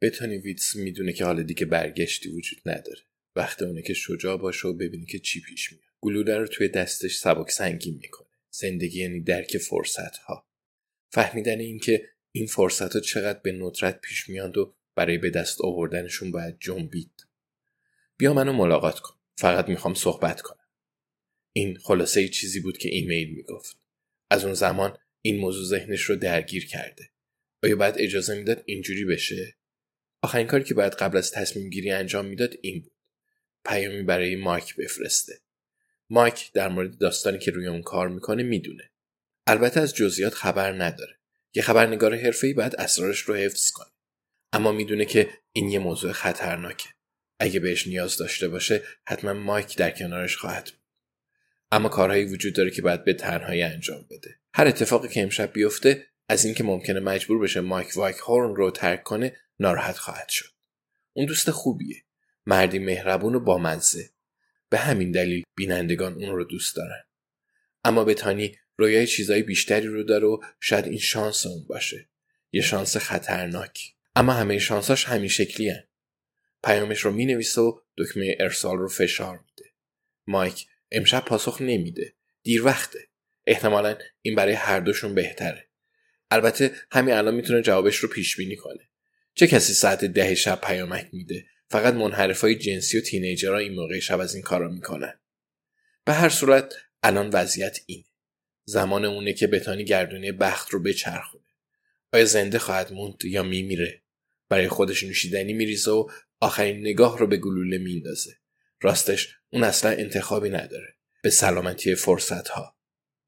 بتانی ویتس می‌دونه که حالا دیگه برگشتی وجود نداره. وقت اونه که شجاع باشه و ببینی که چی پیش میاد. گلوله رو توی دستش سبک سنگین می‌کنه. زندگی یعنی درک فرصت ها فهمیدن اینکه این فرصت ها چقدر به ندرت پیش میاد و برای به دست آوردنشون باید جنبید. بیا منو ملاقات کن. فقط می‌خوام صحبت کنم. این خلاصه چیزی بود که ایمیل می‌گفت. از اون زمان این موضوع ذهنش رو درگیر کرده. آیا باید اجازه می‌داد اینجوری بشه؟ آخرین کاری که باید قبل از تصمیم گیری انجام می‌داد این بود. پیامی برای مایک بفرسته. مایک در مورد داستانی که روی اون کار می‌کنه می‌دونه. البته از جزئیات خبر نداره. یه خبرنگار حرفه‌ای باید اسرارش رو حفظ کنه. اما می‌دونه که این یه موضوع خطرناکه. اگه بهش نیاز داشته باشه حتما مایک در کنارش خواهد بود. اما کارهایی وجود داره که باید به تنهایی انجام بده. هر اتفاقی که امشب بیفته از اینکه ممکنه مجبور بشه مایک وایک هورن رو ترک کنه ناراحت خواهد شد. اون دوست خوبیه. مردی مهربون و بامزه. به همین دلیل بینندگان اون رو دوست دارن. اما بتانی رویای چیزای بیشتری رو داره و شاید این شانس اون باشه. یه شانس خطرناک اما همه شانساش همین شکلی هن. پیامش رو می‌نویسه و دکمه ارسال رو فشار میده. مایک امشب پاسخ نمیده. دیر وقته. احتمالا این برای هر دوشون بهتره. البته همین الان می‌تونه جوابش رو پیش بینی کنه. چه کسی ساعت ده شب پیامک میده؟ فقط منحرفای جنسی و تینیجرها این موقع شب از این کارا می‌کنن. به هر صورت الان وضعیت اینه. زمان اونه که بتانی گردونه بخت رو بچرخونه. آیا زنده خواهد موند یا میمیره؟ برای خودش نوشیدنی میریزه و آخرین نگاه رو به گلوله میندازه راستش اون اصلا انتخابی نداره. به سلامتی فرصت ها